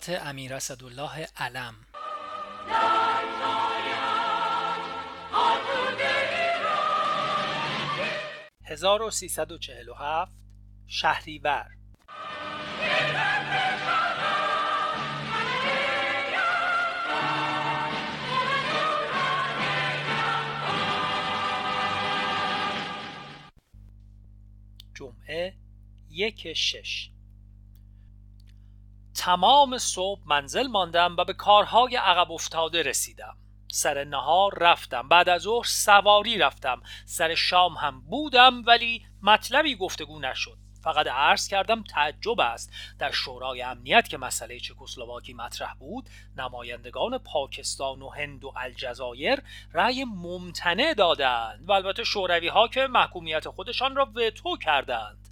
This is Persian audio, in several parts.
خاطرات امیر اسدالله علم. 1347 شهریور. جمعه یک شش. تمام صبح منزل ماندم و به کارهای عقب افتاده رسیدم. سر نهار رفتم. بعد از ظهر سواری رفتم. سر شام هم بودم ولی مطلبی گفتگو نشد. فقط عرض کردم تعجب است. در شورای امنیت که مسئله چکسلواکی مطرح بود نمایندگان پاکستان و هند و الجزایر رأی ممتنع دادند و البته شوروی ها که محکومیت خودشان را وتو کردند.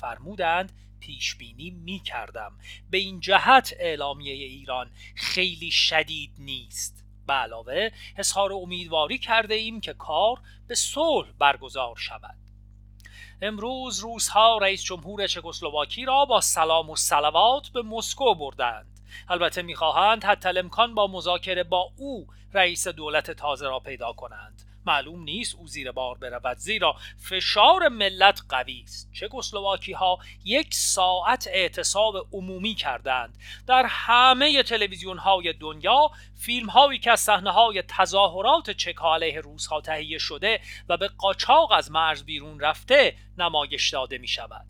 فرمودند پیش بینی می کردم به این جهت اعلامیه ایران خیلی شدید نیست. به علاوه اظهار امیدواری کرده ایم که کار به صلح برگزار شود. امروز روزها رئیس جمهور چکسلواکی را با سلام و سلوات به مسکو بردند. البته می‌خواهند حتی امکان با مذاکره با او رئیس دولت تازه را پیدا کنند. معلوم نیست او زیر بار برود زیرا فشار ملت قوی است. چکسلواکی ها یک ساعت اعتصاب عمومی کردند. در همه تلویزیون های دنیا فیلم هایی که از صحنه های تظاهرات چک علیه روس ها تهیه شده و به قاچاق از مرز بیرون رفته نمایش داده می شود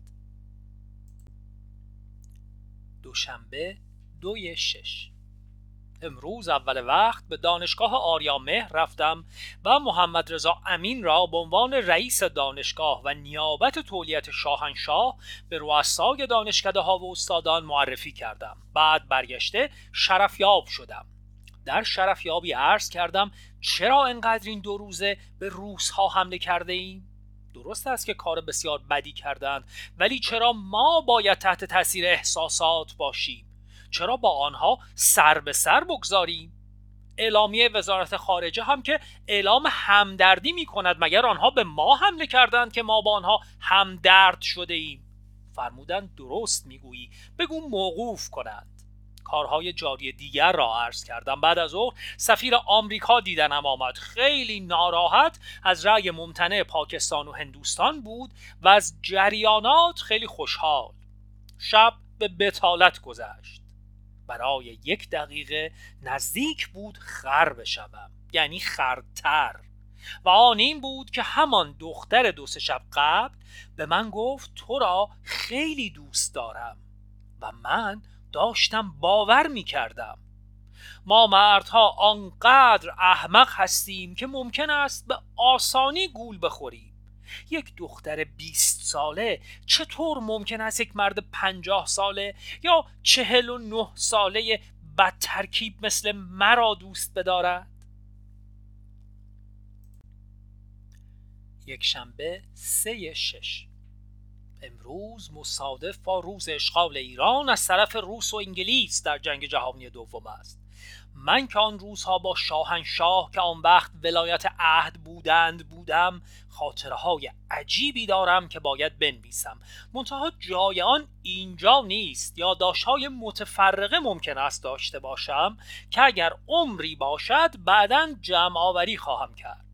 دوشنبه دوی شش. امروز اول وقت به دانشگاه آریا مهر رفتم و محمد رضا امین را به عنوان رئیس دانشگاه و نیابت تولیت شاهنشاه به رؤسای دانشکده ها و استادان معرفی کردم. بعد برگشته شرفیاب شدم. در شرفیابی عرض کردم چرا انقدر این دو روزه به روس ها حمله کرده ایم؟ درست است که کار بسیار بدی کردند ولی چرا ما باید تحت تاثیر احساسات باشیم؟ چرا با آنها سر به سر بگذاریم؟ اعلامیه وزارت خارجه هم که اعلام همدردی می کند مگر آنها به ما حمله کردند که ما با آنها همدرد شده ایم فرمودند درست می‌گویی. بگو موقوف کنند. کارهای جاری دیگر را عرض کردم. بعد از او سفیر آمریکا دیدنم آمد. خیلی ناراحت از رأی ممتنع پاکستان و هندوستان بود و از جریانات خیلی خوشحال. شب به بتالت گذشت. برای یک دقیقه نزدیک بود خر بشوم یعنی خرتر. و آن این بود که همان دختر دو سه شب قبل به من گفت تو را خیلی دوست دارم و من داشتم باور می کردم ما مردها آنقدر احمق هستیم که ممکن است به آسانی گول بخوریم. یک دختر 20 ساله چطور ممکن است یک مرد پنجاه ساله یا چهل و نه ساله بد ترکیب مثل مرا دوست بدارد؟ یک شنبه سه شش. امروز مصادف با روز اشغال ایران از طرف روس و انگلیس در جنگ جهانی دوم است. من که آن روزها با شاهنشاه که آن وقت ولایت عهد بودند بودم خاطره های عجیبی دارم که باید بنویسم. منتها جای آن اینجا نیست. یا های متفرقه ممکن است داشته باشم که اگر عمری باشد بعدا جمع آوری خواهم کرد.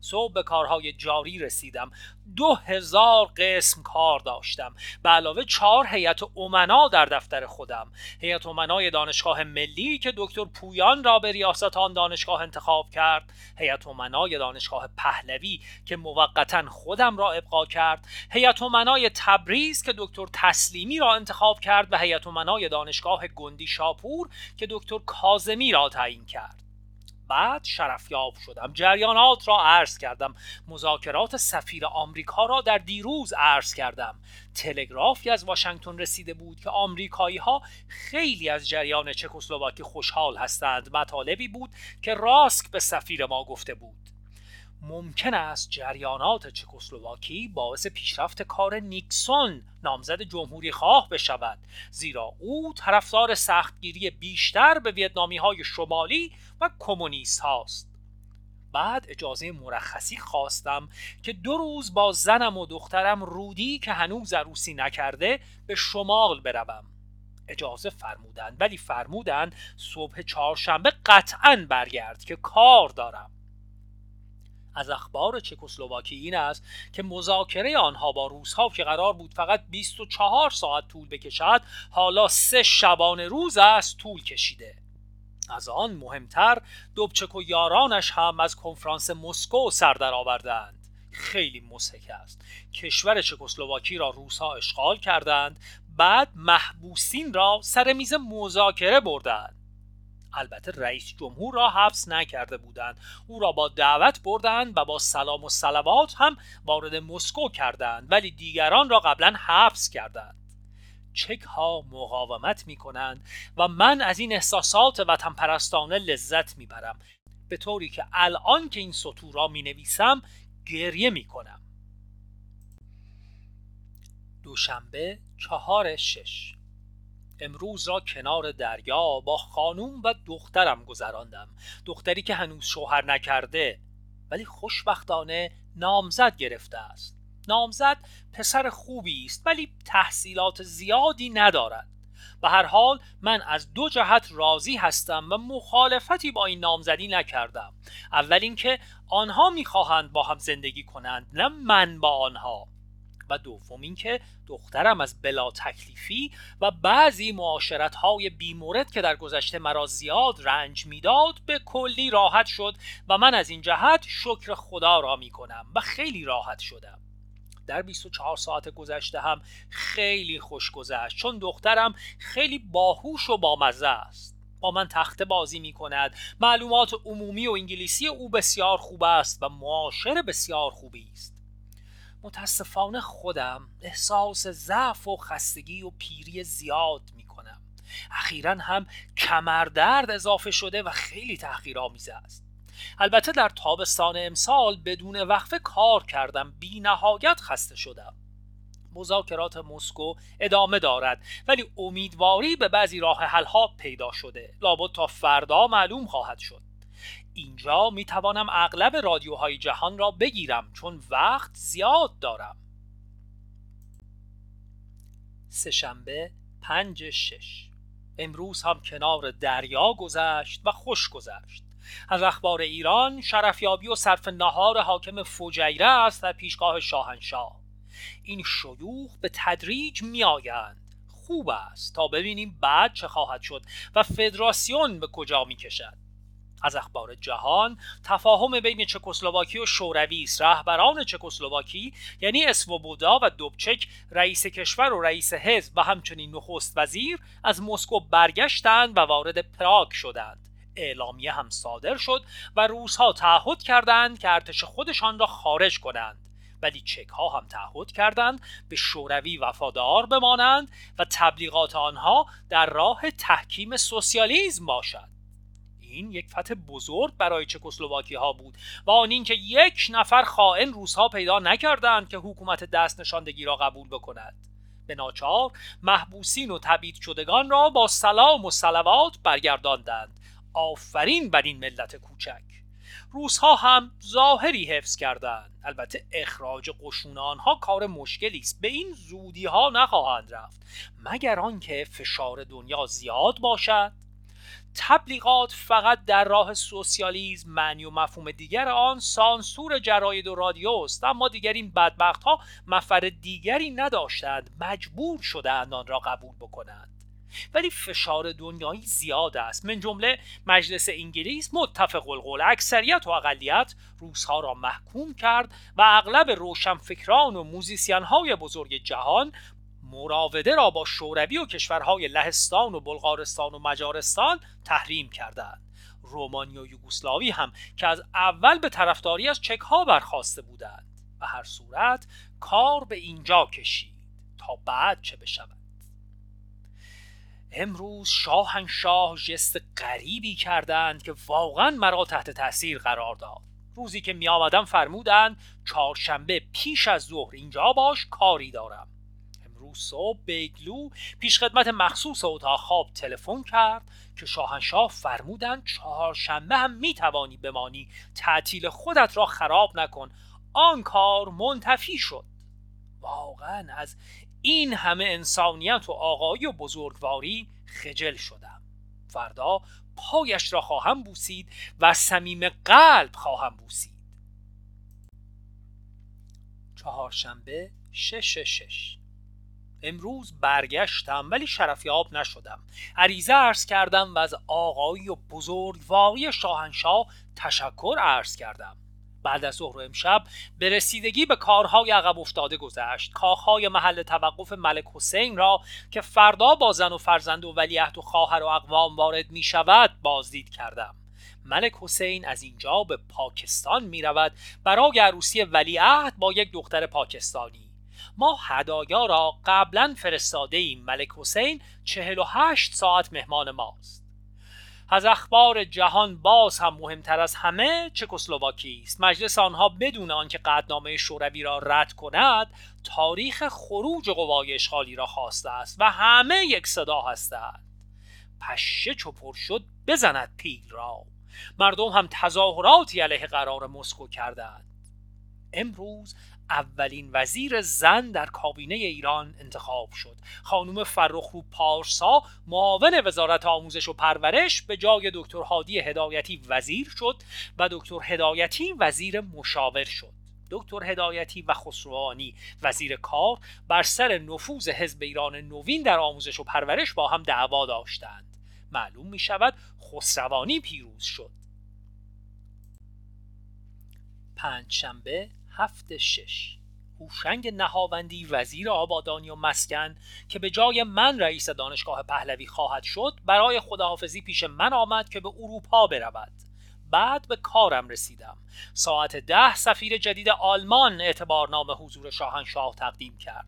صبح به کارهای جاری رسیدم. دو هزار قسم کار داشتم. به علاوه چهار هیئت امنا در دفتر خودم. هیئت امنای دانشگاه ملی که دکتر پویان را به ریاست آن دانشگاه انتخاب کرد. هیئت امنای دانشگاه پهلوی که موقتا خودم را ابقا کرد. هیئت امنای تبریز که دکتر تسلیمی را انتخاب کرد. و هیئت امنای دانشگاه گندی شاپور که دکتر کازمی را تعیین کرد. بعد شرفیاب شدم. جریانات را عرض کردم. مذاکرات سفیر آمریکا را در دیروز عرض کردم. تلگرافی از واشنگتن رسیده بود که آمریکایی ها خیلی از جریان چکسلواکی خوشحال هستند. مطالبی بود که راسک به سفیر ما گفته بود. ممکن است جریانات چکسلواکی باعث پیشرفت کار نیکسون نامزد جمهوری خواه بشود زیرا او طرفدار سختگیری بیشتر به ویتنامی های شمالی و کمونیست هاست. بعد اجازه مرخصی خواستم که دو روز با زنم و دخترم رودی که هنوز عروسی نکرده به شمال بروم. اجازه فرمودند ولی فرمودند صبح چهارشنبه قطعا برگرد که کار دارم. از اخبار چکسلواکی این است که مذاکره آنها با روزها که قرار بود فقط 24 ساعت طول بکشد حالا سه شبانه روز است طول کشیده. از آن مهمتر دوبچک و یارانش هم از کنفرانس مسکو سر درآوردند. خیلی مسحک است. کشور چکسلواکی را روسها اشغال کردند بعد محبوسین را سر میز مذاکره بردند. البته رئیس جمهور را حبس نکرده بودند. او را با دعوت بردند و با سلام و سلوات هم وارد مسکو کردند ولی دیگران را قبلا حبس کردند. چک ها مقاومت می کنند و من از این احساسات وطن پرستانه لذت می برم به طوری که الان که این سطور را می نویسم گریه می کنم دوشنبه چهار شش. امروز را کنار دریا با خانوم و دخترم گذراندم. دختری که هنوز شوهر نکرده ولی خوشبختانه نامزد گرفته است. نامزد پسر خوبی است ولی تحصیلات زیادی ندارد. به هر حال من از دو جهت راضی هستم و مخالفتی با این نامزدی نکردم. اول اینکه آنها می‌خواهند با هم زندگی کنند نه من با آنها. و دوم اینکه دخترم از بلا تکلیفی و بعضی معاشرت های بیمورد که در گذشته مرا زیاد رنج می‌داد به کلی راحت شد و من از این جهت شکر خدا را می کنم و خیلی راحت شدم. در 24 ساعت گذشته هم خیلی خوش گذشت چون دخترم خیلی باهوش و بامزه است. با من تخته بازی می کند معلومات عمومی و انگلیسی او بسیار خوب است و معاشر بسیار خوبی است. متاسفانه خودم احساس ضعف و خستگی و پیری زیاد می کنم اخیرا هم کمردرد اضافه شده و خیلی تحقیرآمیز است. البته در تابستان امسال بدون وقفه کار کردم. بی نهایت خسته شدم. مذاکرات مسکو ادامه دارد ولی امیدواری به بعضی راه حل ها پیدا شده. لابد تا فردا معلوم خواهد شد. اینجا می توانم اغلب رادیوهای جهان را بگیرم چون وقت زیاد دارم. سهشنبه پنج شش. امروز هم کنار دریا گذشت و خوش گذشت. از اخبار ایران شرفیابی و صرف نهار حاکم فجیره است در پیشگاه شاهنشاه. این شیوخ به تدریج می آیند خوب است تا ببینیم بعد چه خواهد شد و فدراسیون به کجا می کشد از اخبار جهان تفاهم بین چکسلواکی و شوروی است. رهبران چکسلواکی یعنی اسوبودا و دوبچک رئیس کشور و رئیس حزب و همچنین نخست وزیر از مسکو برگشتند و وارد پراگ شدند. اعلامیه هم صادر شد و روزها تعهد کردند که ارتش خودشان را خارج کنند. ولی چک ها هم تعهد کردند به شوروی وفادار بمانند و تبلیغات آنها در راه تحکیم سوسیالیسم باشد. این یک فتح بزرگ برای چکسلواکی ها بود و آن اینکه یک نفر خائن روزها پیدا نکردند که حکومت دست نشاندگی را قبول بکند. به ناچار محبوسین و تبید شدگان را با سلام و سلوات برگرداندند. آفرین بر این ملت کوچک. روزها هم ظاهری حفظ کردند. البته اخراج قشون آنها کار مشکلی است. به این زودی ها نخواهند رفت. مگر آنکه فشار دنیا زیاد باشد؟ تبلیغات فقط در راه سوسیالیزم معنی و مفهوم دیگر آن سانسور جراید و رادیو است اما دیگر این بدبخت ها مفر دیگری نداشتند مجبور شدند آن را قبول بکنند. ولی فشار دنیایی زیاد است. من جمله مجلس انگلیس متفق القول اکثریت و اقلیت روس‌ها را محکوم کرد و اغلب روشنفکران و موزیسین های بزرگ جهان مراوده را با شوروی و کشورهای لهستان و بلغارستان و مجارستان تحریم کردند. رومانی و یوگسلاوی هم که از اول به طرفداری از چک ها برخواسته بودند و هر صورت کار به اینجا کشید تا بعد چه بشود. امروز شاهنشاه جست غریبی کردند که واقعا مرا تحت تاثیر قرار داد. روزی که می آمدم فرمودند چهارشنبه پیش از ظهر اینجا باش کاری دارم. صبح بیگلو پیش خدمت مخصوص اتاق خواب تلفن کرد که شاهنشاه فرمودند چهارشنبه هم می‌توانی بمانی. تعطیل خودت را خراب نکن. آن کار منتفی شد. واقعا از این همه انسانیت و آقایی و بزرگواری خجل شدم. فردا پایش را خواهم بوسید و صمیم قلب خواهم بوسید. چهارشنبه شش شش. امروز برگشتم ولی شرفیاب نشدم. عریضه عرض کردم و از آقایی و بزرگواری شاهنشاه تشکر عرض کردم. بعد از ظهر امشب به رسیدگی به کارهای عقب افتاده گذشت. کاخهای محل توقف ملک حسین را که فردا با زن و فرزند و ولیعهد و خواهر و اقوام وارد می شود بازدید کردم. ملک حسین از اینجا به پاکستان می رود برای عروسی ولیعهد با یک دختر پاکستانی. ما هدایا را قبلا فرستاده ایم ملک حسین 48 ساعت مهمان ماست. از اخبار جهان باز هم مهمتر از همه چکسلواکی است. مجلس آنها بدون آنکه قدنامه شوروی را رد کند تاریخ خروج قوای اشغالی را خواسته است و همه یک صدا هستند. پشه چپر شد بزند پیل را. مردم هم تظاهراتی علیه قرار مسکو کردند. امروز اولین وزیر زن در کابینه ایران انتخاب شد. خانم فرخرو پارسا معاون وزارت آموزش و پرورش به جای دکتر هادی هدایتی وزیر شد و دکتر هدایتی وزیر مشاور شد. دکتر هدایتی و خسروانی وزیر کار بر سر نفوذ حزب ایران نوین در آموزش و پرورش با هم دعوا داشتند. معلوم می شود خسروانی پیروز شد. پنجشنبه هفت شش. هوشنگ نهاوندی وزیر آبادانی و مسکن که به جای من رئیس دانشگاه پهلوی خواهد شد برای خداحافظی پیش من آمد که به اروپا برود. بعد به کارم رسیدم. ساعت ده سفیر جدید آلمان اعتبارنامه حضور شاهنشاه تقدیم کرد.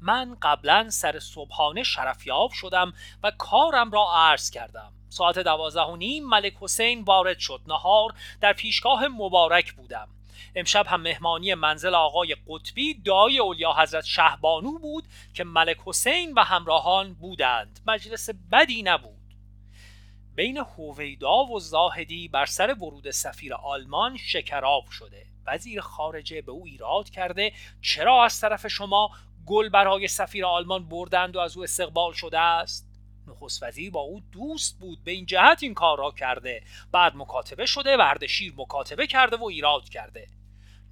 من قبلا سر صبحانه شرفیاب شدم و کارم را عرض کردم. ساعت دوازده و نیم ملک حسین وارد شد. نهار در پیشگاه مبارک بودم. امشب هم مهمانی منزل آقای قطبی دای اولیا حضرت شهبانو بود که ملک حسین و همراهان بودند. مجلس بدی نبود. بین هویدا و زاهدی بر سر ورود سفیر آلمان شکراب شده. وزیر خارجه به او ایراد کرده چرا از طرف شما گل برای سفیر آلمان بردند و از او استقبال شده است؟ نخست وزیر با او دوست بود به این جهت این کار را کرده. بعد مکاتبه شده و اردشیر مکاتبه کرده و ایراد کرده.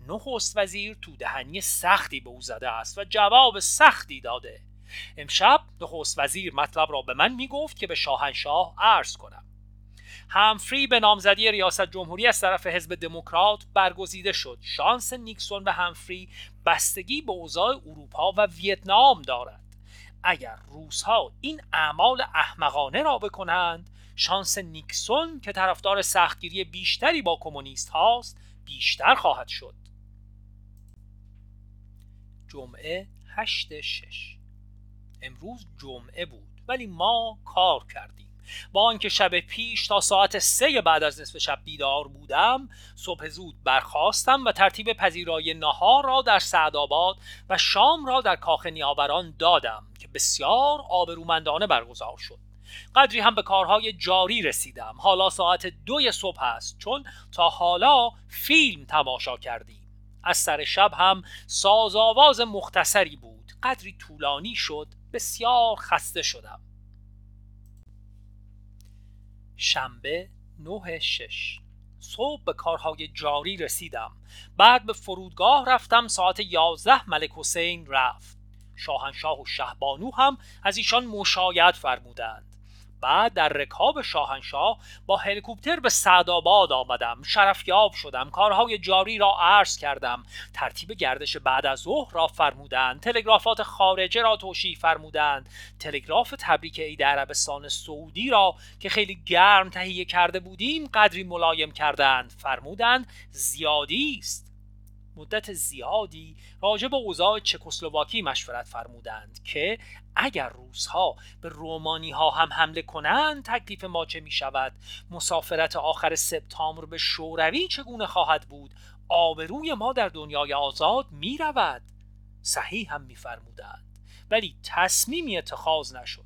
نخست وزیر تو دهنی سختی به او زده است و جواب سختی داده. امشب نخست وزیر مطلب را به من می گفت که به شاهنشاه عرض کنم. همفری به نامزدی ریاست جمهوری از طرف حزب دموکرات برگزیده شد. شانس نیکسون و همفری بستگی به اوضاع اروپا و ویتنام دارد. اگر روزها این اعمال احمقانه را بکنند شانس نیکسون که طرفدار سختگیری بیشتری با کمونیست هاست بیشتر خواهد شد. جمعه هشت شش. امروز جمعه بود ولی ما کار کردیم. با آنکه شب پیش تا ساعت سه بعد از نصف شب بیدار بودم صبح زود برخواستم و ترتیب پذیرای نهار را در سعدآباد و شام را در کاخ نیاوران دادم که بسیار آبرومندانه برگزار شد. قدری هم به کارهای جاری رسیدم. حالا ساعت دوی صبح است چون تا حالا فیلم تماشا کردیم. از سر شب هم سازآواز مختصری بود. قدری طولانی شد بسیار خسته شدم. شنبه نه شش. صبح به کارهای جاری رسیدم. بعد به فرودگاه رفتم ساعت یازده ملک حسین رفت. شاهنشاه و شهبانو هم از ایشان مشایعت فرمودند. بعد در رکاب شاهنشاه با هلیکوپتر به سعدآباد آمدم. شرفیاب شدم. کارهای جاری را عرض کردم. ترتیب گردش بعد از ظهر را فرمودند. تلگرافات خارجه را توشیح فرمودند. تلگراف تبریک عید عربستان سعودی را که خیلی گرم تهیه کرده بودیم قدری ملایم کردند. فرمودند زیادی است. مدت زیادی راجع به اوضاع چکسلواکی مشورت فرمودند که اگر روزها به رومانی ها هم حمله کنند تکلیف ما چه می شود مسافرت آخر سپتامبر به شوروی چگونه خواهد بود؟ آبروی ما در دنیای آزاد می رود صحیح هم می فرمودند ولی تصمیمی اتخاذ نشد.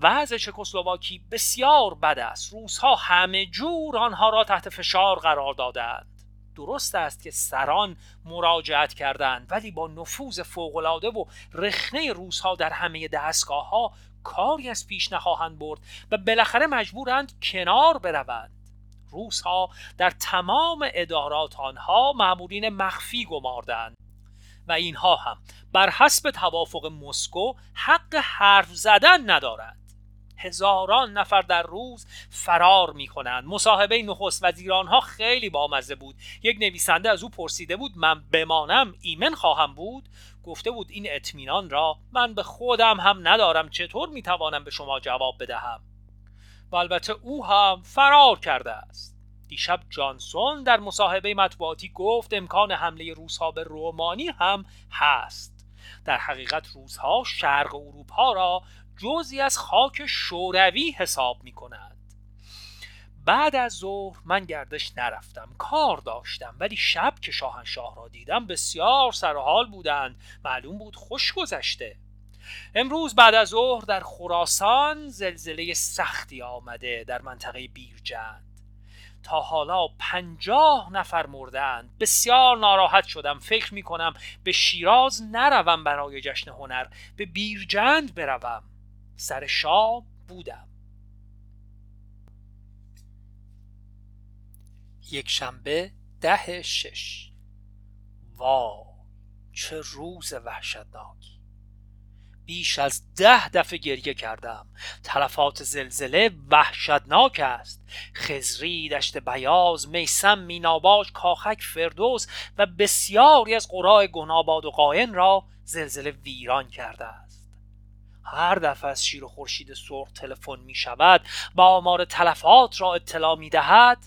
وضع چکسلواکی بسیار بد است. روزها همه جور آنها را تحت فشار قرار دادند. درست است که سران مراجعت کردند ولی با نفوذ فوقالعاده و رخنه روزها در همه دستگاه ها کاری از پیش نخواهند برد و بالاخره مجبورند کنار بروند. روزها در تمام ادارات آنها معمولین مخفی گماردند و اینها هم بر حسب توافق مسکو حق حرف زدن ندارند. هزاران نفر در روز فرار می کنند مصاحبه نخست وزیران ها خیلی بامزه بود. یک نویسنده از او پرسیده بود من بمانم ایمن خواهم بود؟ گفته بود این اطمینان را من به خودم هم ندارم. چطور می توانم به شما جواب بدهم؟ و البته او هم فرار کرده است. دیشب جانسون در مصاحبه مطبوعاتی گفت امکان حمله روزها به رومانی هم هست. در حقیقت روزها شرق اروپا را جزی از خاک شوروی حساب می کند بعد از ظهر من گردش نرفتم کار داشتم ولی شب که شاهنشاه را دیدم بسیار سرحال بودند. معلوم بود خوش گذشته. امروز بعد از ظهر در خراسان زلزله سختی آمده در منطقه بیرجند. تا حالا پنجاه نفر مردند بسیار ناراحت شدم. فکر می کنم به شیراز نروم برای جشن هنر. به بیرجند بروم. سر شام بودم. یک شنبه ده شش. وا چه روز وحشتناکی بیش از ده دفعه گریه کردم. تلفات زلزله وحشتناک است. خزری دشت بیاز میسم میناباش کاخک فردوس و بسیاری از قرای گناباد و قاین را زلزله ویران کرده هر دفعه از شیر و خورشید سرخ تلفن می شود و آمار تلفات را اطلاع می دهد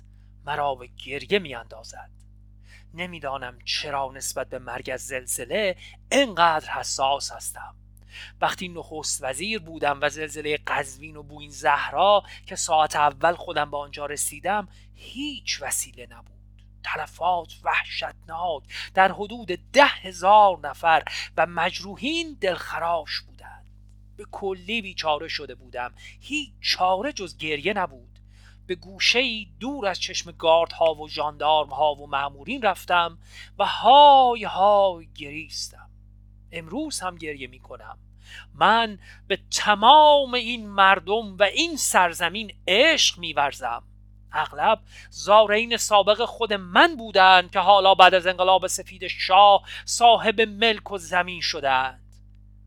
مرا به گریه می اندازد نمی‌دانم چرا نسبت به مرگ از زلزله انقدر حساس هستم. وقتی نخست وزیر بودم و زلزله قزوین و بوین زهرا که ساعت اول خودم به آنجا رسیدم هیچ وسیله نبود. تلفات وحشتناک. در حدود ده هزار نفر و مجروحین دلخراش بودند به کلی بیچاره شده بودم. هیچ چاره جز گریه نبود. به گوشه ای دور از چشم ها و جاندارم ها و معمورین رفتم و های های گریستم. امروز هم گریه می کنم من به تمام این مردم و این سرزمین عشق میورزم. اغلب زارین سابق خود من بودند که حالا بعد از انقلاب سفید شاه صاحب ملک و زمین شدند.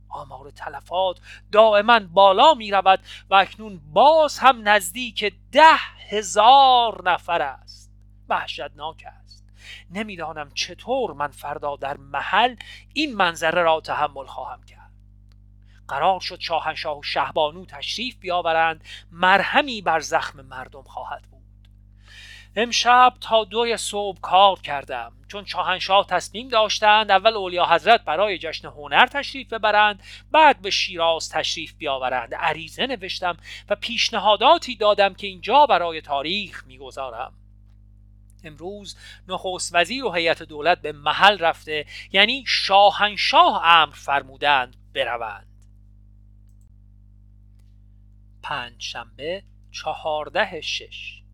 آمار تلفات دائما بالا می رود و اکنون باز هم نزدیک ده هزار نفر است. وحشتناک است. نمی‌دانم چطور من فردا در محل این منظره را تحمل خواهم کرد. قرار شد شاهنشاه و شهبانو تشریف بیاورند. مرهمی بر زخم مردم خواهد بود. امشب تا دوی صبح کار کردم. چون شاهنشاه تصمیم داشتند اول اولیا حضرت برای جشن هنر تشریف ببرند بعد به شیراز تشریف بیاورند. عریضه نوشتم و پیشنهاداتی دادم که اینجا برای تاریخ می‌گذارم. امروز نخست وزیر و هیئت دولت به محل رفته یعنی شاهنشاه امر فرمودند بروند. پنج شنبه چهارده شش.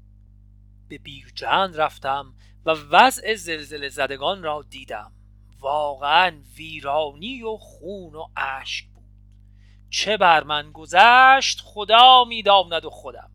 به بیرجند رفتم و وضع زلزله زدگان را دیدم. واقعا ویرانی و خون و اشک بود. چه بر من گذشت خدا می‌داند و خودم.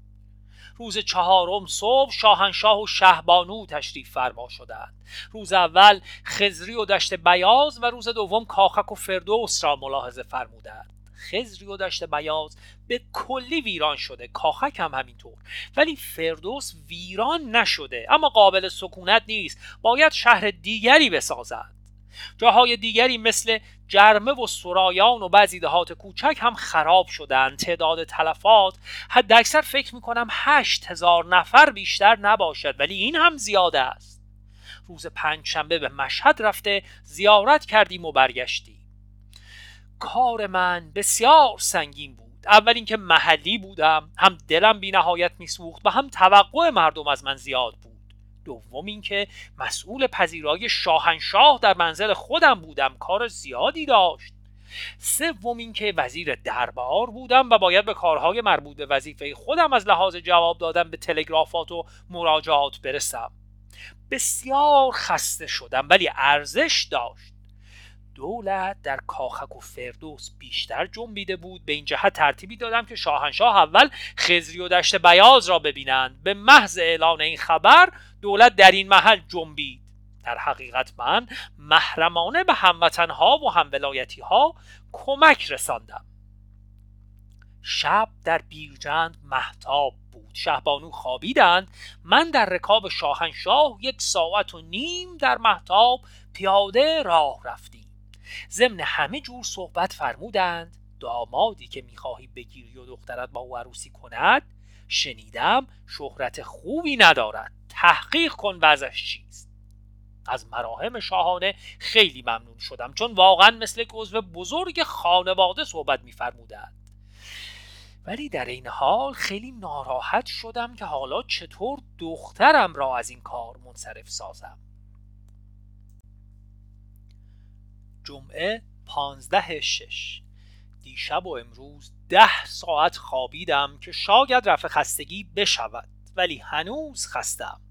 روز چهارم صبح شاهنشاه و شهبانو تشریف فرما شدند. روز اول خزری و دشت بیاز و روز دوم کاخک و فردوس را ملاحظه فرمودند. خزری و دشت بیاز به کلی ویران شده. کاخک هم همینطور. ولی فردوس ویران نشده. اما قابل سکونت نیست. باید شهر دیگری بسازد. جاهای دیگری مثل جرمه و سرایان و بعضی دهات کوچک هم خراب شدن. تعداد تلفات. حد اکثر فکر می‌کنم هشت هزار نفر بیشتر نباشد. ولی این هم زیاده است. روز پنج شنبه به مشهد رفته. زیارت کردیم و برگشتیم. کار من بسیار سنگین بود. اول اینکه محلی بودم هم دلم بی نهایت میسوخت و هم توقع مردم از من زیاد بود. دوم اینکه مسئول پذیرای شاهنشاه در منزل خودم بودم کار زیادی داشت. سوم اینکه وزیر دربار بودم و باید به کارهای مربوط به وظیفه خودم از لحاظ جواب دادن به تلگرافات و مراجعات برسم. بسیار خسته شدم ولی ارزش داشت. دولت در کاخک و فردوس بیشتر جنبیده بود. به این جهت ترتیبی دادم که شاهنشاه اول خزری و دشت بیاز را ببینند. به محض اعلان این خبر دولت در این محل جنبید. در حقیقت من محرمانه به هموطنها و همولایتی ها کمک رساندم. شب در بیرجند محتاب بود. شهبانو خوابیدند. من در رکاب شاهنشاه یک ساعت و نیم در محتاب پیاده راه رفتیم. ضمن همه جور صحبت فرمودند دامادی که می‌خواهی بگیری و دخترت با او عروسی کند شنیدم شهرت خوبی ندارد. تحقیق کن وضعش چیست. از مراهم شاهانه خیلی ممنون شدم چون واقعا مثل عضو بزرگ خانواده صحبت میفرمودند. ولی در این حال خیلی ناراحت شدم که حالا چطور دخترم را از این کار منصرف سازم. جمعه پانزده شش. دیشب و امروز ده ساعت خوابیدم که شاید رفع خستگی بشود ولی هنوز خستم.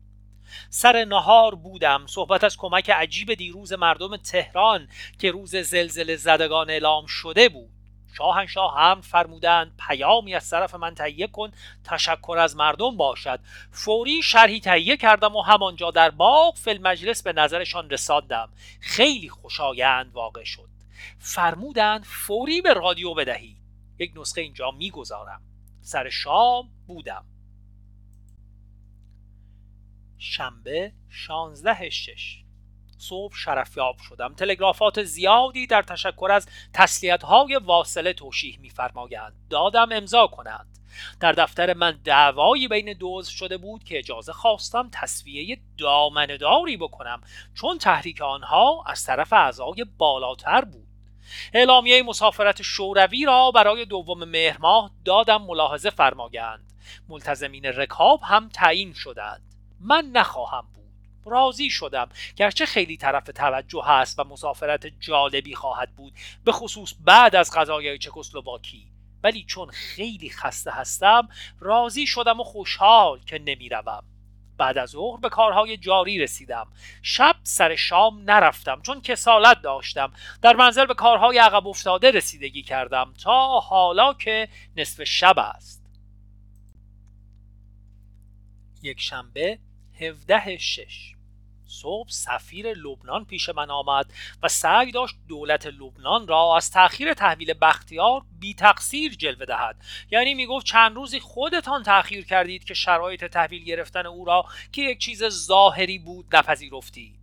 سر نهار بودم. صحبت از کمک عجیب دیروز مردم تهران که روز زلزله زدگان اعلام شده بود. شاهنشاه هم فرمودند پیامی از طرف من تهیه کن تشکر از مردم باشد. فوری شرحی تهیه کردم و همانجا در باغ فل مجلس به نظرشان رساندم. خیلی خوشایند واقع شد. فرمودند فوری به رادیو بدهید. یک نسخه اینجا می‌گذارم. سر شام بودم. شنبه شانزده شش. صبح شرفیاب شدم. تلگرافات زیادی در تشکر از تسلیت های واصله توشیح میفرمایند. دادم امضا کنند. در دفتر من دعوایی بین دوز شده بود که اجازه خواستم تصویه دامنداری بکنم چون تحریک آنها از طرف اعضای بالاتر بود. اعلامیه مسافرت شوروی را برای دوم مهر ماه دادم ملاحظه فرمایند. ملتزمین رکاب هم تعیین شدند. من نخواهم راضی شدم. گرچه خیلی طرف توجه هست و مسافرت جالبی خواهد بود به خصوص بعد از غذای چکسلواکی. ولی چون خیلی خسته هستم راضی شدم و خوشحال که نمی‌روم. بعد از ظهر به کارهای جاری رسیدم. شب سر شام نرفتم چون کسالت داشتم. در منزل به کارهای عقب افتاده رسیدگی کردم تا حالا که نصف شب است. یک شنبه 17 شش. صبح سفیر لبنان پیش من آمد و سعی داشت دولت لبنان را از تأخیر تحویل بختیار بی تقصیر جلوه دهد. یعنی می‌گفت چند روزی خودتان تأخیر کردید که شرایط تحویل گرفتن او را که یک چیز ظاهری بود نپذیرفتید.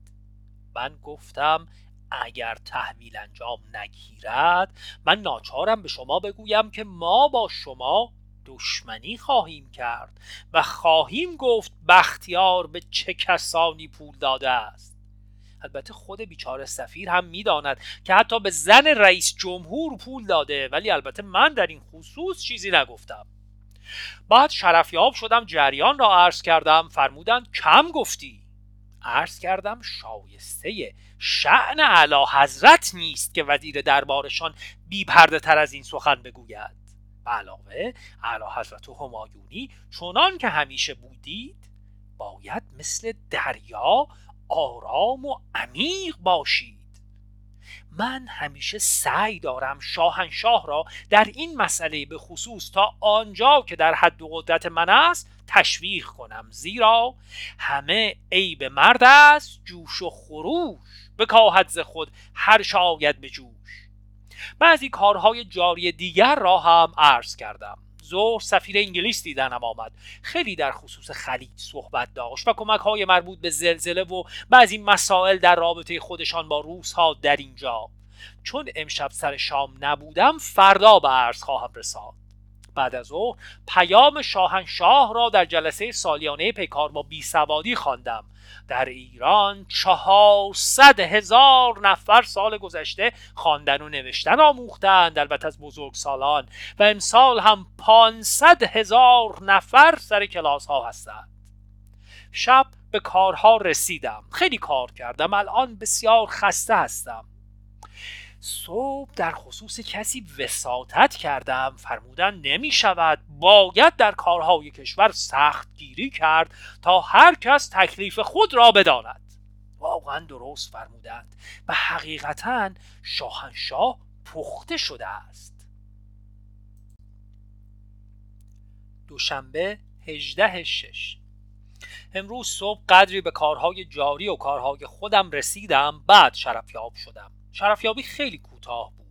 من گفتم اگر تحویل انجام نگیرد من ناچارم به شما بگویم که ما با شما دشمنی خواهیم کرد و خواهیم گفت بختیار به چه کسانی پول داده است. البته خود بیچاره سفیر هم می‌داند که حتی به زن رئیس جمهور پول داده ولی البته من در این خصوص چیزی نگفتم. بعد شرفیاب شدم جریان را عرض کردم فرمودند کم گفتی. عرض کردم شایسته شعن علا حضرت نیست که وزیر دربارشان بی پرده تر از این سخن بگوید. به علاوه اعلی حضرت همایونی چنان که همیشه بودید باید مثل دریا آرام و عمیق باشید. من همیشه سعی دارم شاهنشاه را در این مسئله به خصوص تا آنجا که در حد و قدرت من است تشویق کنم. زیرا همه عیب مرد است جوش و خروش. به ز خود هر شاید به جوش. بعضی کارهای جاری دیگر را هم عرض کردم. زور سفیر انگلیس دیدنم آمد. خیلی در خصوص خلیج صحبت داشت و کمک های مربوط به زلزله و بعضی مسائل در رابطه خودشان با روس ها در اینجا. چون امشب سر شام نبودم فردا به عرض خواهم رساند. بعد از او پیام شاهنشاه را در جلسه سالیانه پیکار با بیسوادی خواندم. در ایران چهارصد هزار نفر سال گذشته خواندن و نوشتن آموختند البته از بزرگ سالان و امسال هم پانصد هزار نفر سر کلاس ها هستند. شب به کارها رسیدم. خیلی کار کردم. الان بسیار خسته هستم. صبح در خصوص کسی وساطت کردم فرمودن نمی شود باید در کارهای کشور سخت گیری کرد تا هر کس تکلیف خود را بداند. واقعا درست فرمودند. و حقیقتا شاهنشاه پخته شده است. دوشنبه هجده شش. امروز صبح قدری به کارهای جاری و کارهای خودم رسیدم بعد شرفیاب شدم. شرفیابی خیلی کوتاه بود.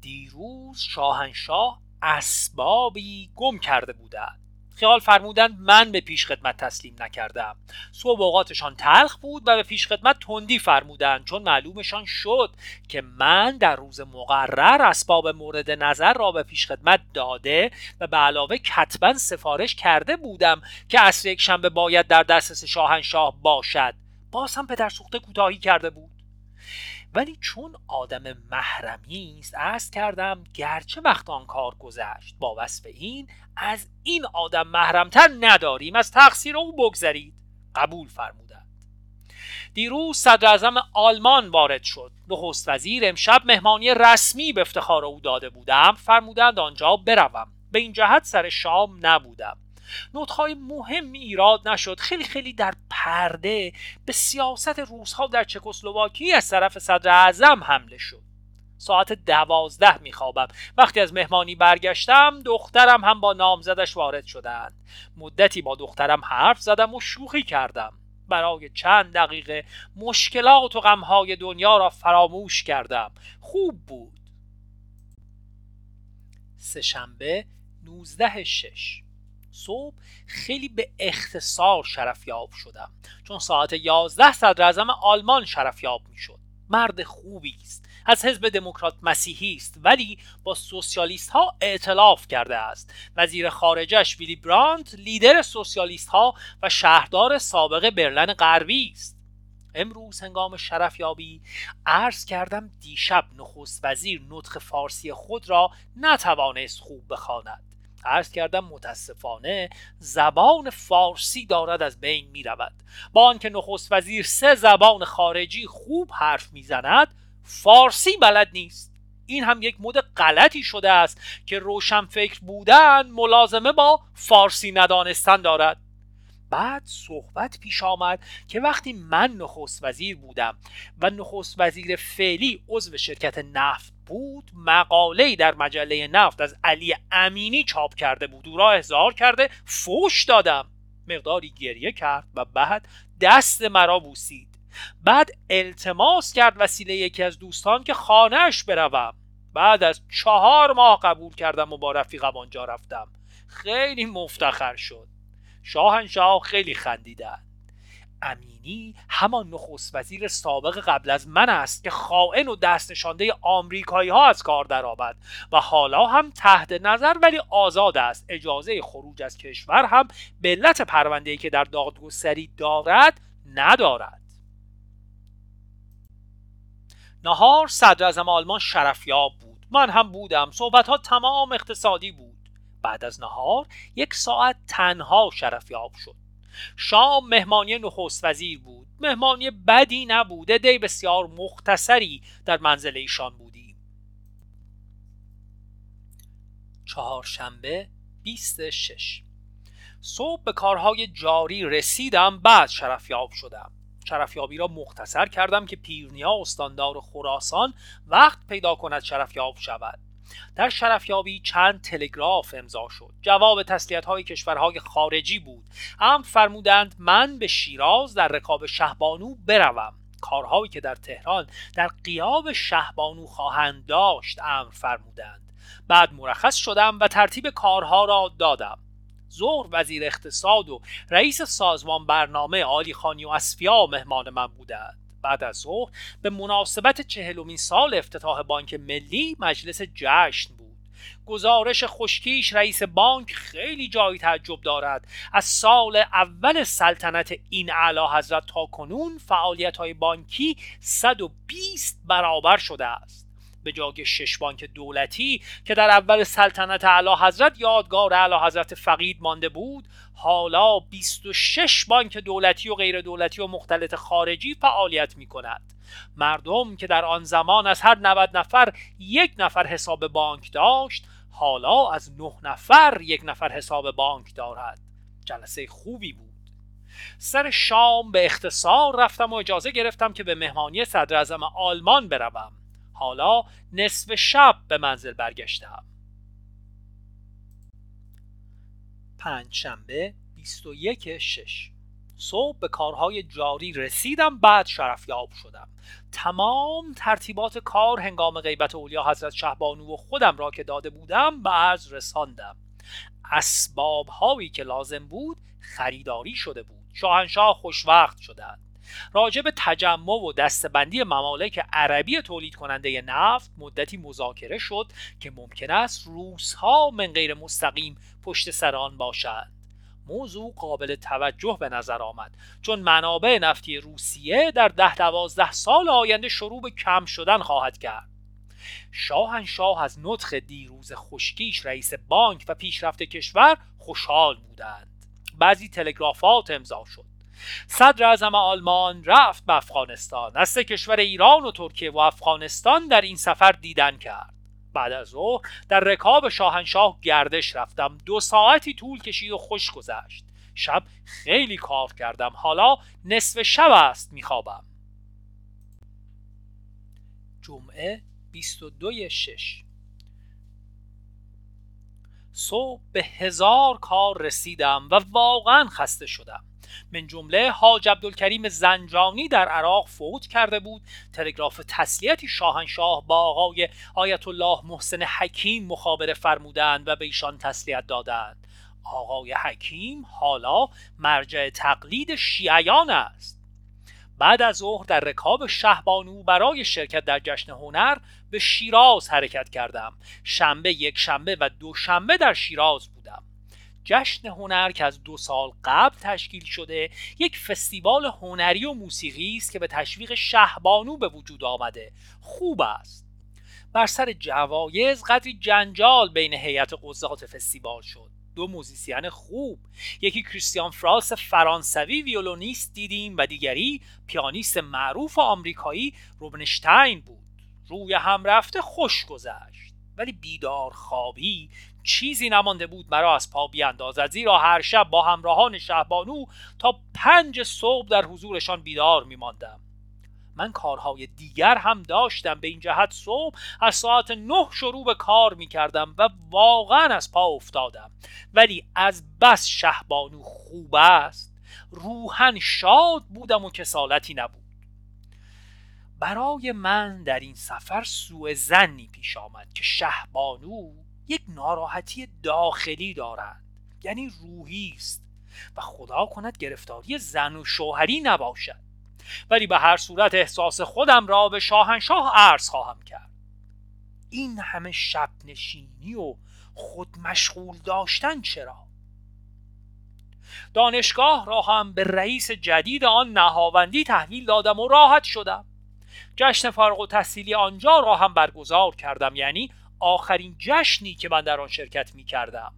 دیروز شاهنشاه اسبابی گم کرده بودند. خیال فرمودند من به پیش خدمت تسلیم نکردم. صبح اوقاتشان تلخ بود و به پیش خدمت تندی فرمودند چون معلومشان شد که من در روز مقرر اسباب مورد نظر را به پیش خدمت داده و به علاوه کتبا سفارش کرده بودم که اصر یک شنبه باید در دسترس شاهنشاه باشد. باز هم پدر سوخته کوتاهی کرده بود. ولی چون آدم محرمی است از کردم گرچه وقت آن کار گذشت. با وصف این از این آدم محرمتر نداریم از تقصیر او بگذرید. قبول فرمودند. دیروز صدر آلمان وارد شد. نخست وزیر امشب مهمانی رسمی به افتخار او داده بودم. فرمودند آنجا بروم. به این جهت سر شام نبودم. نوتهای مهم ایراد نشد. خیلی خیلی در پرده به سیاست روزها در چکسلواکی از طرف صدر اعظم حمله شد. ساعت دوازده میخوابم. وقتی از مهمانی برگشتم دخترم هم با نامزدش وارد شدند. مدتی با دخترم حرف زدم و شوخی کردم. برای چند دقیقه مشکلات و غمهای دنیا را فراموش کردم. خوب بود. سهشنبه نوزده شش. صبح خیلی به اختصار شرفیاب شدم. چون ساعت یازده صدر آلمان شرفیاب می‌شد. مرد خوبی است. از حزب دموکرات مسیحی است. ولی با سوسیالیست ها اعتلاف کرده است. وزیر خارجش ویلی برانت لیدر سوسیالیست ها و شهردار سابق برلن غربی است. امروز هنگام شرفیابی عرض کردم دیشب نخست وزیر نطخ فارسی خود را نتوانست خوب بخواند. عرض کردم متاسفانه زبان فارسی دارد از بین می رود با آنکه نخست وزیر سه زبان خارجی خوب حرف می‌زند فارسی بلد نیست. این هم یک مود غلطی شده است که روشن فکر بودن ملازمه با فارسی ندانستن دارد. بعد صحبت پیش آمد که وقتی من نخست وزیر بودم و نخست وزیر فعلی عضو شرکت نفت بود مقاله در مجله نفت از علی امینی چاپ کرده بود. او را احضار کرده فوش دادم. مقداری گریه کرد و بعد دست مرا بوسید. بعد التماس کرد وسیله یکی از دوستان که خانهش بروم. بعد از چهار ماه قبول کردم و با رفیقم آنجا رفتم. خیلی مفتخر شد. شاهنشاه خیلی خندیدن امینی همان نخست وزیر سابق قبل از من است که خائن و دست نشانده آمریکایی ها از کار درآمد و حالا هم تحت نظر ولی آزاد است. اجازه خروج از کشور هم به علت پرونده‌ای که در دادگستری دارد ندارد. نهار صدر آلمان شرفیاب بود. من هم بودم. صحبت ها تمام اقتصادی بود. بعد از نهار یک ساعت تنها شرفیاب شد. شام مهمانی نخست وزیر بود. مهمانی بدی نبوده دی بسیار مختصری در منزل ایشان بودیم. چهارشنبه 26 صبح به کارهای جاری رسیدم بعد شرفیاب شدم. شرفیابی را مختصر کردم که پیرنیا استاندار خراسان وقت پیدا کند شرفیاب شود. در شرفیابی چند تلگراف امضا شد. جواب تسلیت های کشورهای خارجی بود. هم فرمودند من به شیراز در رکاب شهبانو بروم. کارهایی که در تهران در قیاب شهبانو خواهند داشت امر فرمودند. بعد مرخص شدم و ترتیب کارها را دادم. ظهر وزیر اقتصاد و رئیس سازمان برنامه آلی خانی و اسفیا مهمان من بودند. بعد از ظهر به مناسبت چهلمین سال افتتاح بانک ملی مجلس جشن بود. گزارش خشکیش رئیس بانک خیلی جای تعجب دارد. از سال اول سلطنت این اعلی حضرت تا کنون فعالیت های بانکی 120 برابر شده است. به جای شش بانک دولتی که در اول سلطنت اعلی حضرت یادگار اعلی حضرت فقید مانده بود حالا 26 بانک دولتی و غیر دولتی و مختلط خارجی فعالیت می کند مردم که در آن زمان از هر 90 نفر یک نفر حساب بانک داشت حالا از نه نفر یک نفر حساب بانک دارد. جلسه خوبی بود. سر شام به اختصار رفتم و اجازه گرفتم که به مهمانی صدر آلمان بروم. حالا نصف شب به منزل برگشتم. پنجشنبه 21 شش. صبح به کارهای جاری رسیدم بعد شرفیاب شدم. تمام ترتیبات کار هنگام غیبت اولیا حضرت شهبانو و خودم را که داده بودم به عرض رساندم. اسباب هایی که لازم بود خریداری شده بود. شاهنشاه خوشوقت شدند. راجع به تجمع و دستبندی ممالک عربی تولید کننده نفت مدتی مذاکره شد که ممکن است روسها من غیر مستقیم پشت سر آن باشند. موضوع قابل توجه به نظر آمد چون منابع نفتی روسیه در ده دوازده سال آینده شروع به کم شدن خواهد کرد. شاهنشاه از نطخ دیروز خشکیش رئیس بانک و پیشرفت کشور خوشحال بودند. بعضی تلگرافات امضا شد. صدر اعظم آلمان رفت به افغانستان. از سه کشور ایران و ترکیه و افغانستان در این سفر دیدن کرد. بعد از ظهر در رکاب شاهنشاه گردش رفتم. دو ساعتی طول کشید و خوش گذشت. شب خیلی کار کردم. حالا نصف شب است میخوابم. جمعه 22 شش. صبح به هزار کار رسیدم و واقعا خسته شدم. من جمله حاج عبدالکریم زنجانی در عراق فوت کرده بود. تلگراف تسلیتی شاهنشاه با آقای آیت الله محسن حکیم مخابره فرمودند و به ایشان تسلیت دادند. آقای حکیم حالا مرجع تقلید شیعیان است. بعد از ظهر در رکاب شهبانو برای شرکت در جشن هنر به شیراز حرکت کردم. شنبه یک شنبه و دو شنبه در شیراز بودم جشن هنر که از دو سال قبل تشکیل شده یک فستیوال هنری و موسیقی است که به تشویق شهبانو به وجود آمده. خوب است. بر سر جوایز قدری جنجال بین هیئت قضات فستیوال شد. دو موزیسین خوب. یکی کریستیان فراس فرانسوی ویولونیست دیدیم و دیگری پیانیست معروف آمریکایی روبنشتاین بود. روی هم رفته خوش گذشت. ولی بیدار خوابی چیزی نمانده بود مرا از پا بیاندازد زیرا هر شب با همراهان شهبانو تا پنج صبح در حضورشان بیدار میماندم. من کارهای دیگر هم داشتم به این جهت صبح از ساعت نه شروع به کار می کردم و واقعا از پا افتادم. ولی از بس شهبانو خوب است. روحن شاد بودم و کسالتی نبود. برای من در این سفر سوء زنی پیش آمد که شهبانو یک ناراحتی داخلی دارند یعنی روحی است. و خدا کند گرفتاری زن و شوهری نباشد. ولی به هر صورت احساس خودم را به شاهنشاه عرض خواهم کرد. این همه شب نشینی و خود مشغول داشتن چرا؟ دانشگاه را هم به رئیس جدید آن نهاوندی تحویل دادم و راحت شدم. جشن فارغ و تحصیلی آنجا را هم برگزار کردم. یعنی آخرین جشنی که من در آن شرکت می کردم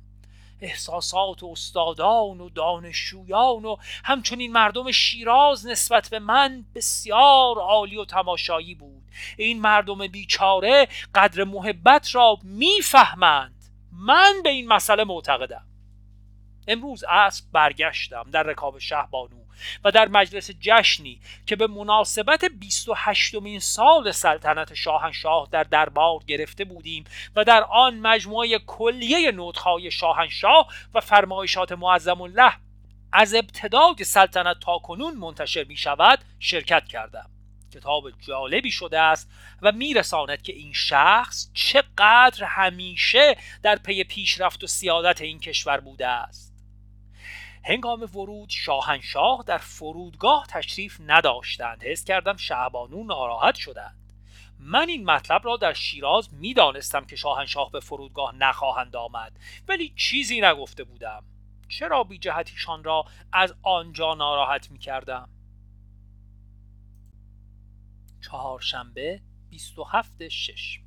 احساسات استادان و دانشجویان و همچنین مردم شیراز نسبت به من بسیار عالی و تماشایی بود. این مردم بیچاره قدر محبت را می‌فهمند. من به این مسئله معتقدم. امروز اسب برگشتم در رکاب شهبانو. و در مجلس جشنی که به مناسبت 28 مین سال سلطنت شاهنشاه در دربار گرفته بودیم و در آن مجموعه کلیه نوتهای شاهنشاه و فرمایشات معظم الله از ابتدای سلطنت تا کنون منتشر می شود شرکت کردم. کتاب جالبی شده است و میرساند که این شخص چقدر همیشه در پی پیشرفت و سیادت این کشور بوده است. هنگام ورود شاهنشاه در فرودگاه تشریف نداشتند. حس کردم شعبانو ناراحت شدند. من این مطلب را در شیراز می‌دانستم که شاهنشاه به فرودگاه نخواهند آمد ولی چیزی نگفته بودم. چرا بی جهتیشان را از آنجا ناراحت می کردم چهارشنبه 27 شش.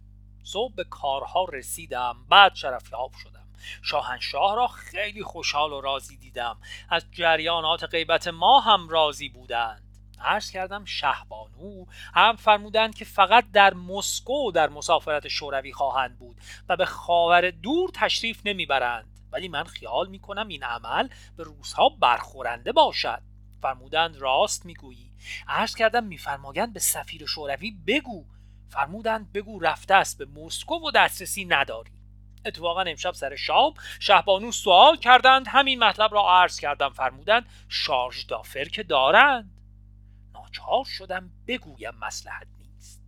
صبح به کارها رسیدم بعد شرفیاب شدم. شاهنشاه را خیلی خوشحال و راضی دیدم. از جریانات غیبت ما هم راضی بودند. عرض کردم شهبانو هم فرمودند که فقط در مسکو در مسافرت شوروی خواهند بود و به خاور دور تشریف نمی‌برند. ولی من خیال می‌کنم این عمل به روزها برخورنده باشد. فرمودند راست می‌گویی. عرض کردم میفرمایند به سفیر شوروی بگو. فرمودند بگو رفته است به مسکو و دسترسی نداری. اتفاقا امشب سر شام شهبانو سوال کردند همین مطلب را عرض کردم فرمودند شارژ دافر که دارند. ناچار شدم بگویم مسلحت نیست.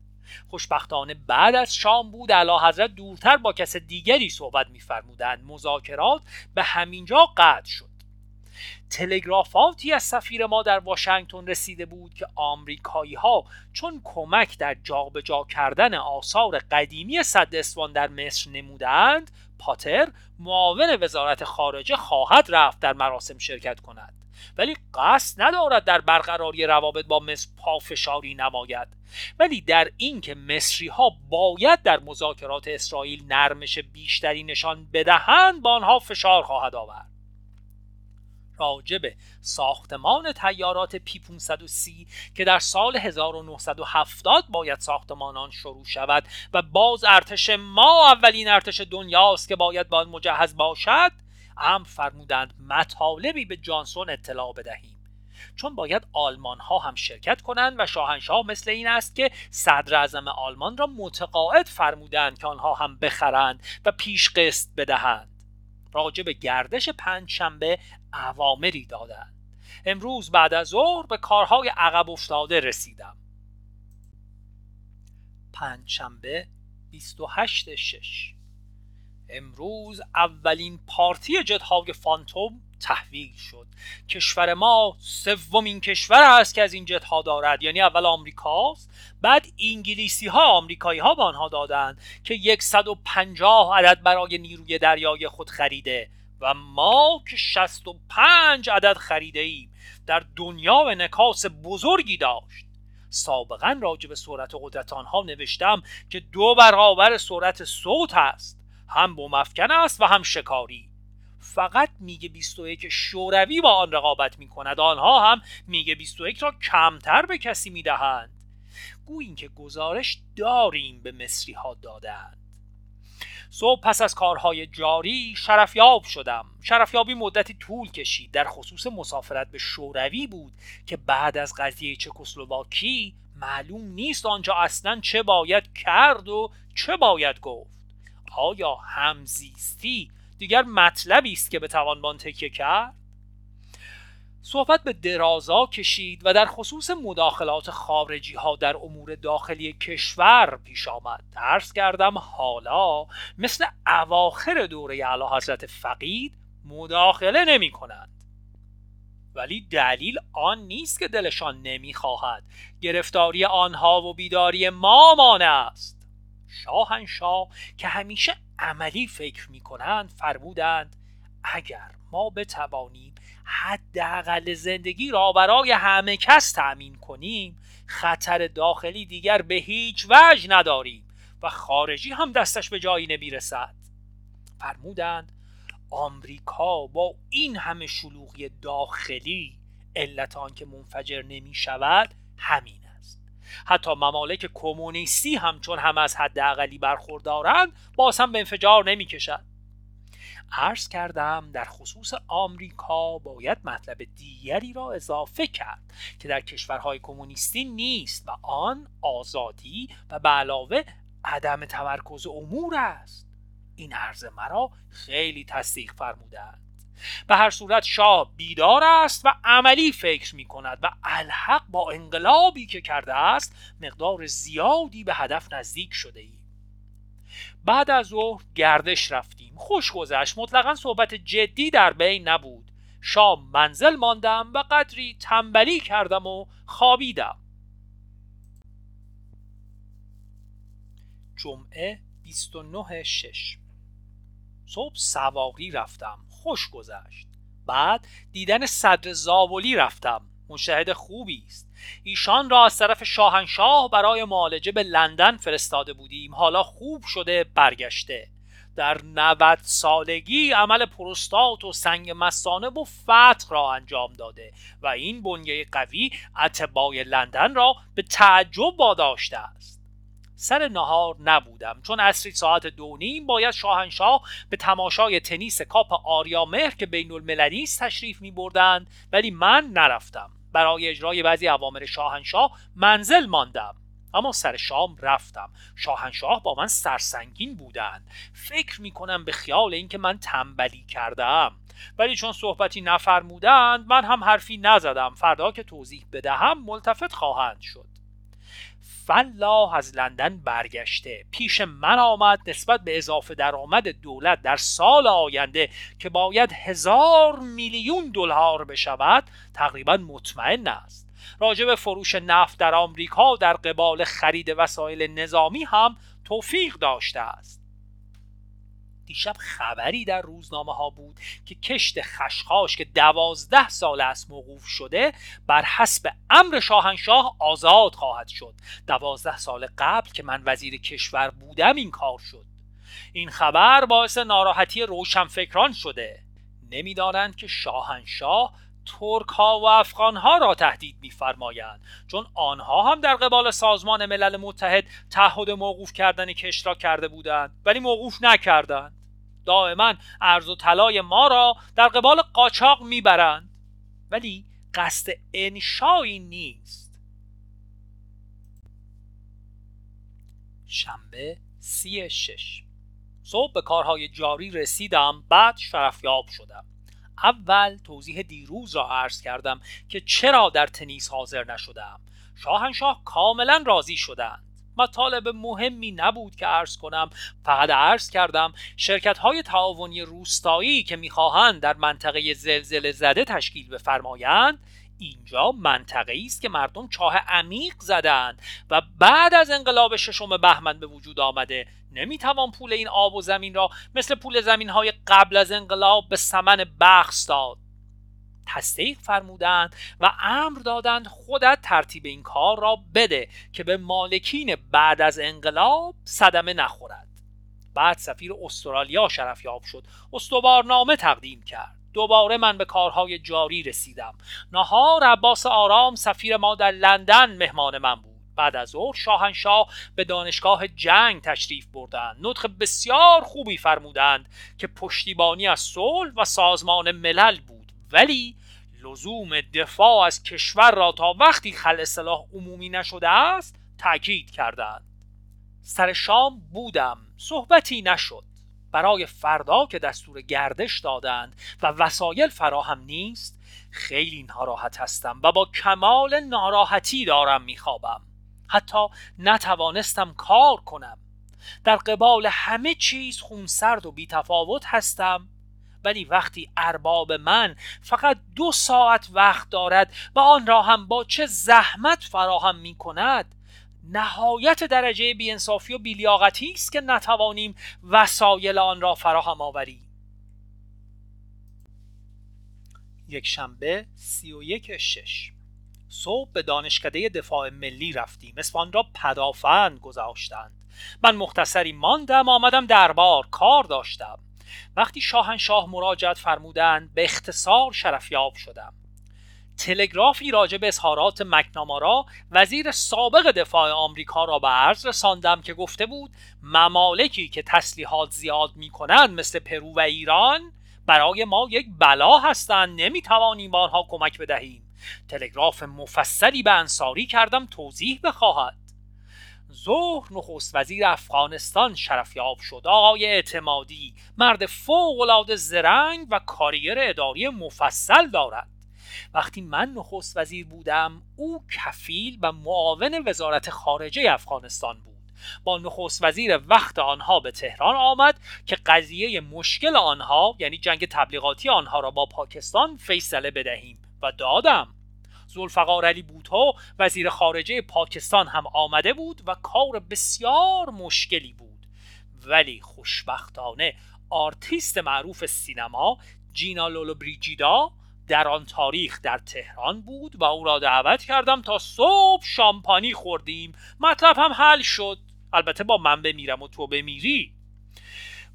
خوشبختانه بعد از شام بود علا حضرت دورتر با کس دیگری صحبت میفرمودند. مذاکرات به همینجا قطع شد. تلگرافاتی از سفیر ما در واشنگتن رسیده بود که آمریکایی ها چون کمک در جابجا جا کردن آثار قدیمی صد اسوان در مصر نمودند پاتر معاون وزارت خارجه خواهد رفت در مراسم شرکت کند. ولی قصد ندارد در برقراری روابط با مصر پافشاری نماید. ولی در اینکه مصری ها باید در مذاکرات اسرائیل نرمش بیشتری نشان بدهند با آنها فشار خواهد آورد. راجب ساختمان تیارات پی 530 که در سال 1970 باید ساختمان آن شروع شود و باز ارتش ما اولین ارتش دنیاست که باید با مجهز باشد امر فرمودند مطالبی به جانسون اطلاع بدهیم. چون باید آلمان ها هم شرکت کنند و شاهنشاه مثل این است که صدر اعظم آلمان را متقاعد فرمودند که آنها هم بخرند و پیش قسط بدهند. راجع به گردش پنجشنبه اوامری دادند. امروز بعد از ظهر به کارهای عقب افتاده رسیدم. پنجشنبه 28 شش. امروز اولین پارتی جتهای فانتوم تحویل شد. کشور ما سومین کشور است که از این جت ها دارد. یعنی اول آمریکاست بعد انگلیسی ها آمریکایی ها به آنها دادند که 150 عدد برای نیروی دریای خود خریده و ما که 65 عدد خریده ایم. در دنیا و نکاس بزرگی داشت. سابقا راجع به سرعت قدرت آنها نوشتم که دو برابر سرعت صوت است. هم بومفکن است و هم شکاری. فقط میگه 21 شوروی با آن رقابت می کند آنها هم میگه 21 را کمتر به کسی می‌دهند. گوییم که گزارش داریم به مصری ها دادند. صبح پس از کارهای جاری شرفیاب شدم. شرفیابی مدتی طول کشید. در خصوص مسافرت به شوروی بود که بعد از قضیه چکسلواکی معلوم نیست آنجا اصلا چه باید کرد و چه باید گفت. آیا همزیستی دیگر مطلبی است که به توان تکیه کرد؟ صحبت به درازا کشید و در خصوص مداخلات خارجی ها در امور داخلی کشور پیش آمد. درس کردم حالا مثل اواخر دوره اعلی حضرت فقید مداخله نمی کنند ولی دلیل آن نیست که دلشان نمی‌خواهد. گرفتاری آنها و بیداری ما مانع است. شاهنشاه که همیشه عملی فکر می کنند فرمودند اگر ما بتوانیم حداقل زندگی را برای همه کس تأمین کنیم خطر داخلی دیگر به هیچ وجه نداریم و خارجی هم دستش به جایی نمی‌رسد. فرمودند آمریکا با این همه شلوغی داخلی علت آن که منفجر نمی شود همین حتی ممالک کمونیستی هم چون هم از حداقلی برخوردارند باز هم به انفجار نمی کشد عرض کردم در خصوص آمریکا باید مطلب دیگری را اضافه کرد که در کشورهای کمونیستی نیست و آن آزادی و به علاوه عدم تمرکز امور است. این عرض مرا خیلی تصدیق فرمودند به هر صورت شاه بیدار است و عملی فکر می کند و الحق با انقلابی که کرده است مقدار زیادی به هدف نزدیک شده ای. بعد از ظهر گردش رفتیم. خوش گذشت. مطلقا صحبت جدی در بین نبود. شام منزل ماندم و قدری تنبلی کردم و خوابیدم. جمعه 29 شش. صبح سواری رفتم. خوش گذشت. بعد دیدن صدر زاولی رفتم. مشاهد خوبی است. ایشان را از طرف شاهنشاه برای معالجه به لندن فرستاده بودیم. حالا خوب شده برگشته. در 90 سالگی عمل پروستات و سنگ مسانه و فتح را انجام داده و این بنیه قوی اتباع لندن را به تعجب واداشته است. سر نهار نبودم. چون اصری ساعت دو نیم باید شاهنشاه به تماشای تنیس کاپ آریا مهر که بین المللی تشریف می بردند ولی من نرفتم. برای اجرای بعضی اوامر شاهنشاه منزل ماندم. اما سر شام رفتم. شاهنشاه با من سرسنگین بودند. فکر می کنم به خیال اینکه من تنبلی کردم. ولی چون صحبتی نفرمودند من هم حرفی نزدم. فردا که توضیح بدهم ملتفت خواهند شد. فلاح از لندن برگشته. پیش من آمد نسبت به اضافه درآمد دولت در سال آینده که باید هزار میلیون دلار بشود تقریبا مطمئن است. راجع به فروش نفت در آمریکا در قبال خرید وسایل نظامی هم توفیق داشته است. دیشب خبری در روزنامه ها بود که کشت خشخاش که دوازده سال است موقوف شده بر حسب امر شاهنشاه آزاد خواهد شد. دوازده سال قبل که من وزیر کشور بودم این کار شد. این خبر باعث ناراحتی روشنفکران شده. نمی‌دانند که شاهنشاه ترک ها و افغان ها را تهدید میفرمایند. چون آنها هم در قبال سازمان ملل متحد تعهد موقوف کردن کشت را کرده بودند ولی موقوف نکردند. دائما ارز و طلای ما را در قبال قاچاق می‌برند. ولی قصد انشایی نیست. شنبه سی شش. صبح به کارهای جاری رسیدم بعد شرفیاب شدم. اول توضیح دیروز را عرض کردم که چرا در تنیس حاضر نشدم. شاهنشاه کاملا راضی شدند. مطالب مهمی نبود که عرض کنم فقط عرض کردم شرکت های تعاونی روستایی که می‌خواهند در منطقه زلزله زده تشکیل بفرمایند اینجا منطقه است که مردم چاه عمیق زدند و بعد از انقلاب ششم بهمن به وجود آمده نمی‌توان پول این آب و زمین را مثل پول زمین های قبل از انقلاب به سمن بخش داد. تصدیق فرمودند و امر دادند خودت ترتیب این کار را بده که به مالکین بعد از انقلاب صدمه نخورد. بعد سفیر استرالیا شرفیاب شد. استوارنامه تقدیم کرد. دوباره من به کارهای جاری رسیدم. نهار عباس آرام سفیر ما در لندن مهمان من بود. بعد از ظهر شاهنشاه به دانشگاه جنگ تشریف بردند. نطق بسیار خوبی فرمودند که پشتیبانی از صلح و سازمان ملل بود ولی لزوم دفاع از کشور را تا وقتی خل اصلاح عمومی نشده است تاکید کردند. سر شام بودم صحبتی نشد. برای فردا که دستور گردش دادند و وسایل فراهم نیست خیلی ناراحت هستم و با کمال ناراحتی دارم میخوابم. حتی نتوانستم کار کنم. در قبال همه چیز خونسرد و بیتفاوت هستم ولی وقتی ارباب من فقط دو ساعت وقت دارد و آن را هم با چه زحمت فراهم می کند نهایت درجه بیانصافی و بیلیاقتی است که نتوانیم وسایل آن را فراهم آوریم. یک شنبه سی و یک شش. صبح به دانشکده دفاع ملی رفتیم. اسفان را پدافند گذاشتند. من مختصری ماندم آمدم دربار کار داشتم. وقتی شاهنشاه مراجعت فرمودند به اختصار شرفیاب شدم. تلگرافی راجع به اظهارات مکنامارا وزیر سابق دفاع آمریکا را به عرض رساندم که گفته بود ممالکی که تسلیحات زیاد می کنند مثل پرو و ایران برای ما یک بلا هستند. نمی توانیم آنها کمک بدهیم. تلگراف مفصلی به انصاری کردم توضیح بخواهد. ظهر نخست وزیر افغانستان شرفیاب شد. آقای اعتمادی مرد فوق العاده زرنگ و کاریر اداری مفصل دارد. وقتی من نخست وزیر بودم او کفیل و معاون وزارت خارجه افغانستان بود. با نخست وزیر وقت آنها به تهران آمد که قضیه مشکل آنها یعنی جنگ تبلیغاتی آنها را با پاکستان فیصله بدهیم و دادم. ذوالفقار علی بوتو وزیر خارجه پاکستان هم آمده بود و کار بسیار مشکلی بود. ولی خوشبختانه آرتیست معروف سینما جینا لولو بریجیدا در آن تاریخ در تهران بود و او را دعوت کردم تا صبح شامپانی خوردیم. مطلب هم حل شد. البته با من بمیرم و تو بمیری.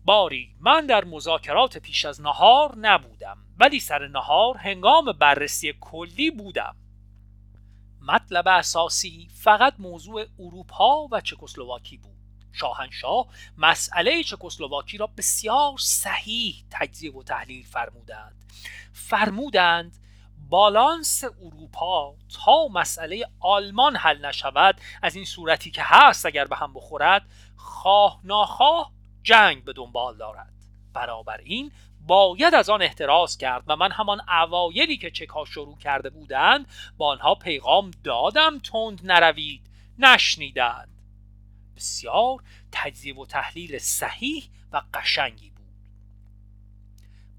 باری من در مذاکرات پیش از نهار نبودم ولی سر نهار هنگام بررسی کلی بودم. مطلب اساسی فقط موضوع اروپا و چکسلواکی بود. شاهنشاه مسئله چکسلواکی را بسیار صحیح تجزیه و تحلیل فرمودند. فرمودند بالانس اروپا تا مسئله آلمان حل نشود از این صورتی که هست اگر به هم بخورد خواه ناخواه جنگ به دنبال دارد. این باید از آن احتراز کرد و من همان اوایلی که چکا شروع کرده بودند با آنها پیغام دادم تند نروید نشنیدند. بسیار تجزیه و تحلیل صحیح و قشنگی بود.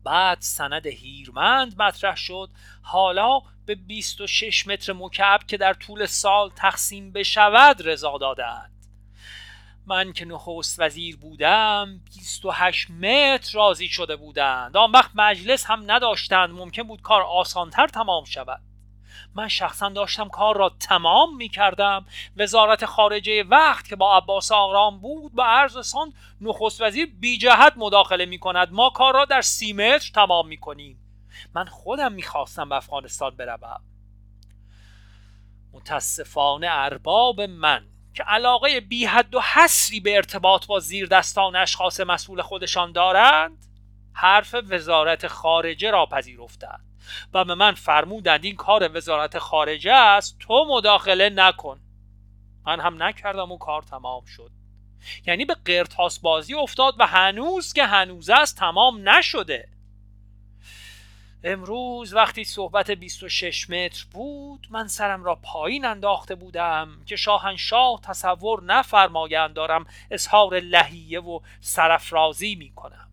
بعد سند هیرمند مطرح شد حالا به 26 متر مکعب که در طول سال تقسیم بشود رضا دادند. من که نخست وزیر بودم 28 متر راضی شده بودند. آن وقت مجلس هم نداشتند. ممکن بود کار آسانتر تمام شود. من شخصا داشتم کار را تمام می کردم وزارت خارجه وقت که با عباس آرام بود به عرض سان نخست وزیر بی جهت مداخله می کند ما کار را در سی متر تمام می کنیم من خودم می‌خواستم به افغانستان بروم. متاسفانه ارباب من که علاقه بی حد و حسری به ارتباط با زیر دستان اشخاص مسئول خودشان دارند حرف وزارت خارجه را پذیرفتند. و به من فرمودند این کار وزارت خارجه است تو مداخله نکن. من هم نکردم و کار تمام شد. یعنی به قرتاس بازی افتاد و هنوز که هنوز است تمام نشده. امروز وقتی صحبت 26 متر بود من سرم را پایین انداخته بودم که شاهنشاه تصور نفرمایند دارم اظهار لحیه و سرفرازی می کنم.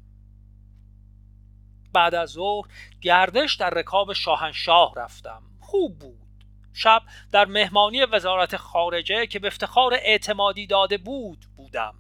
بعد از ظهر گردش در رکاب شاهنشاه رفتم. خوب بود. شب در مهمانی وزارت خارجه که به افتخار اعتمادی داده بود بودم.